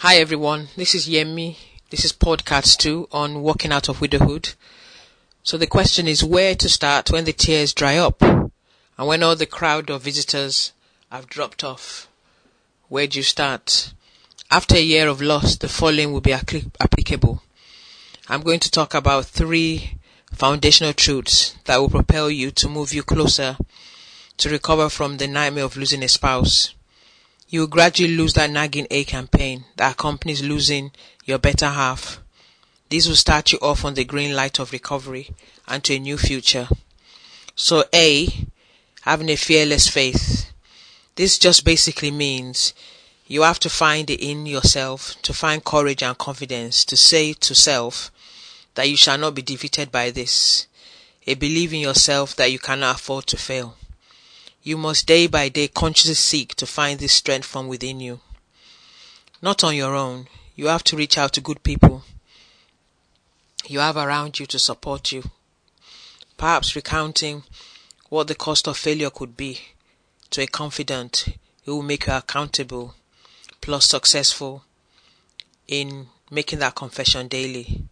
Hi everyone, this is Yemi. This is podcast 2 on walking out of widowhood. So the question is where to start when the tears dry up and when all the crowd of visitors have dropped off. Where do you start? After a year of loss, the following will be applicable. I'm going to talk about three foundational truths that will propel you to move you closer to recover from the nightmare of losing a spouse you will gradually lose that nagging ache and pain that accompanies losing your better half. This will start you off on the green light of recovery and to a new future. So A, having a fearless faith. This just basically means you have to find it in yourself to find courage and confidence to say to self that you shall not be defeated by this. A belief in yourself that you cannot afford to fail. You must day by day consciously seek to find this strength from within you. Not on your own. You have to reach out to good people you have around you to support you. Perhaps recounting what the cost of failure could be to a confidant who will make you accountable plus successful in making that confession daily.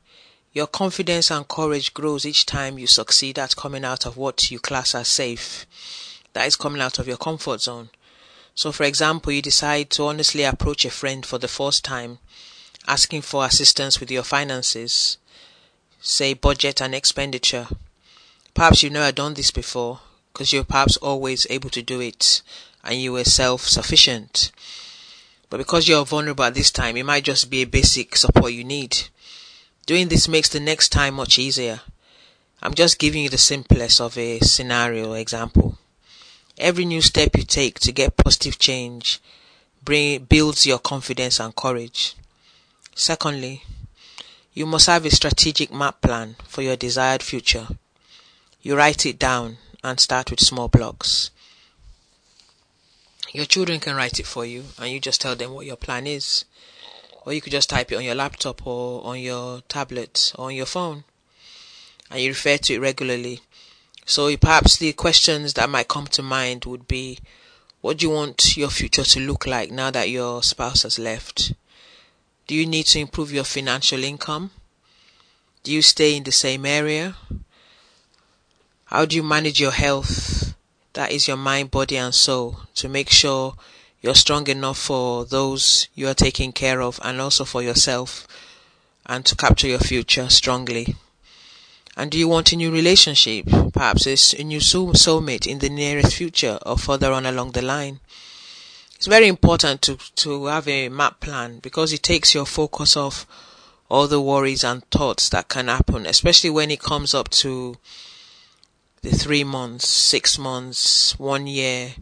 Your confidence and courage grows each time you succeed at coming out of what you class as safe that is coming out of your comfort zone. So, for example, you decide to honestly approach a friend for the first time, asking for assistance with your finances, say budget and expenditure. Perhaps you've never done this before because you're perhaps always able to do it and you were self sufficient. But because you're vulnerable at this time, it might just be a basic support you need. Doing this makes the next time much easier. I'm just giving you the simplest of a scenario example. Every new step you take to get positive change bring, builds your confidence and courage. Secondly, you must have a strategic map plan for your desired future. You write it down and start with small blocks. Your children can write it for you and you just tell them what your plan is. Or you could just type it on your laptop or on your tablet or on your phone. And you refer to it regularly so perhaps the questions that might come to mind would be, what do you want your future to look like now that your spouse has left? Do you need to improve your financial income? Do you stay in the same area? How do you manage your health? That is your mind, body and soul to make sure you're strong enough for those you are taking care of and also for yourself and to capture your future strongly. And do you want a new relationship? Perhaps a new soul soulmate in the nearest future or further on along the line. It's very important to, to have a map plan because it takes your focus off all the worries and thoughts that can happen, especially when it comes up to the three months, six months, one year.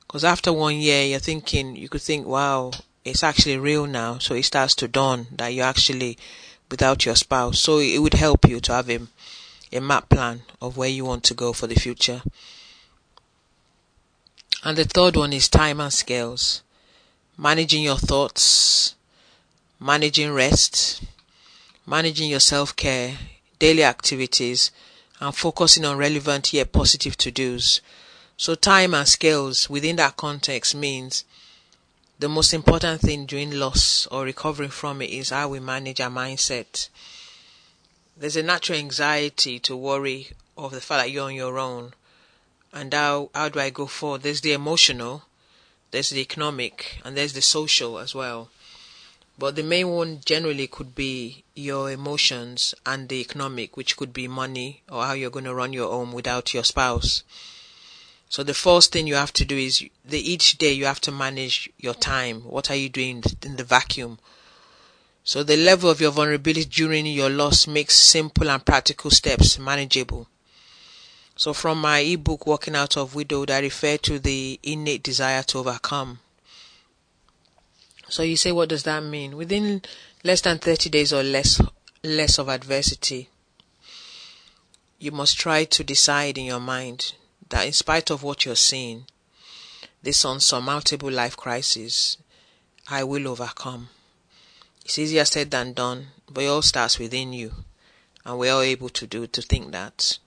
Because after one year, you're thinking, you could think, wow, it's actually real now. So it starts to dawn that you're actually without your spouse. So it would help you to have a a map plan of where you want to go for the future. And the third one is time and scales. Managing your thoughts, managing rest, managing your self care, daily activities, and focusing on relevant yet positive to dos. So, time and scales within that context means the most important thing during loss or recovering from it is how we manage our mindset there's a natural anxiety to worry of the fact that you're on your own and how how do I go forward? There's the emotional, there's the economic, and there's the social as well. But the main one generally could be your emotions and the economic, which could be money or how you're going to run your home without your spouse. So the first thing you have to do is the each day you have to manage your time. What are you doing in the vacuum so the level of your vulnerability during your loss makes simple and practical steps manageable. So from my ebook Walking Out of Widowhood, I refer to the innate desire to overcome. So you say, what does that mean? Within less than 30 days or less, less of adversity, you must try to decide in your mind that in spite of what you're seeing, this unsurmountable life crisis, I will overcome. It's easier said than done, but it all starts within you. And we're all able to do, to think that.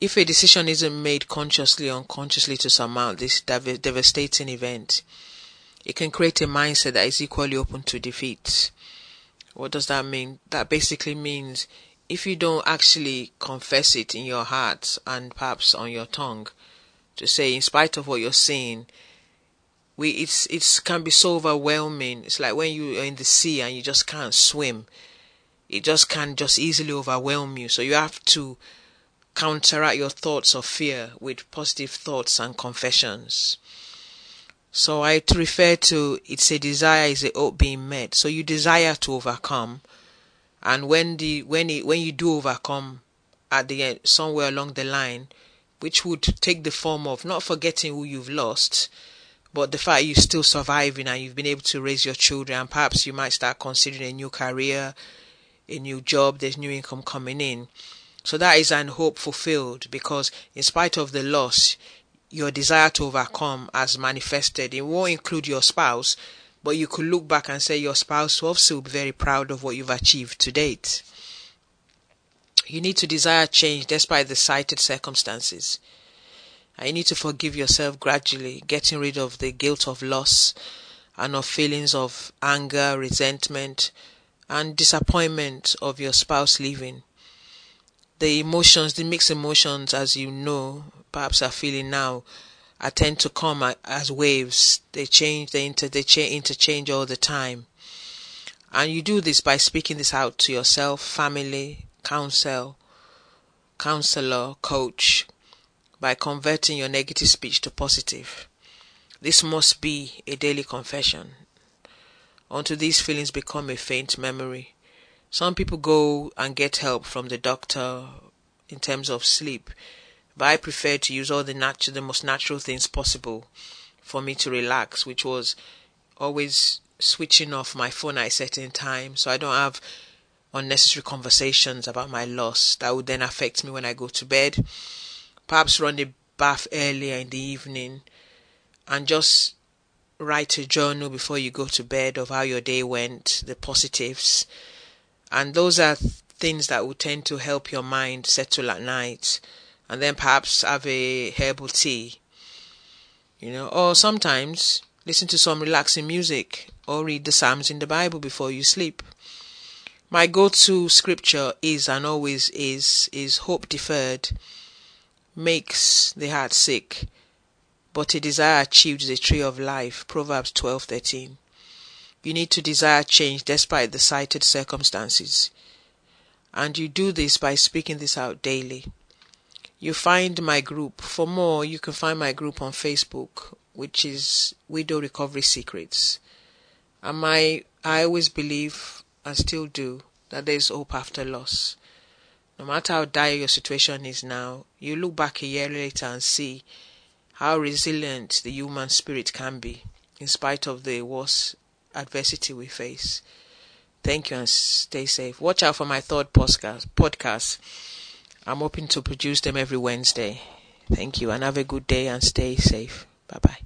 If a decision isn't made consciously or unconsciously to surmount this dev- devastating event, it can create a mindset that is equally open to defeat. What does that mean? That basically means if you don't actually confess it in your heart and perhaps on your tongue to say in spite of what you're seeing we it's it's can be so overwhelming. It's like when you are in the sea and you just can't swim it just can just easily overwhelm you. So you have to counteract your thoughts of fear with positive thoughts and confessions. So i refer to it's a desire is a hope being met. So you desire to overcome. And when the when it when you do overcome at the end somewhere along the line which would take the form of not forgetting who you've lost but the fact you're still surviving and you've been able to raise your children perhaps you might start considering a new career a new job there's new income coming in so that is an hope fulfilled because in spite of the loss your desire to overcome has manifested it won't include your spouse but you could look back and say your spouse will also be very proud of what you've achieved to date. You need to desire change despite the cited circumstances. And you need to forgive yourself gradually, getting rid of the guilt of loss and of feelings of anger, resentment, and disappointment of your spouse leaving. The emotions, the mixed emotions, as you know, perhaps are feeling now, tend to come as waves. They change, they inter, they cha- interchange all the time. And you do this by speaking this out to yourself, family, counsel, counselor, coach, by converting your negative speech to positive. This must be a daily confession. Until these feelings become a faint memory. Some people go and get help from the doctor in terms of sleep but I prefer to use all the natural, the most natural things possible for me to relax, which was always switching off my phone at a certain time so I don't have unnecessary conversations about my loss that would then affect me when I go to bed. Perhaps run a bath earlier in the evening and just write a journal before you go to bed of how your day went, the positives. And those are things that will tend to help your mind settle at night and then perhaps have a herbal tea. You know, or sometimes listen to some relaxing music or read the Psalms in the Bible before you sleep. My go-to scripture is and always is is hope deferred makes the heart sick, but a desire achieved is tree of life. Proverbs 12:13. You need to desire change despite the cited circumstances. And you do this by speaking this out daily you find my group. For more, you can find my group on Facebook, which is Widow Recovery Secrets. And my, I always believe, and still do, that there is hope after loss. No matter how dire your situation is now, you look back a year later and see how resilient the human spirit can be, in spite of the worst adversity we face. Thank you and stay safe. Watch out for my third podcast. podcast I'm hoping to produce them every Wednesday. Thank you and have a good day and stay safe. Bye bye.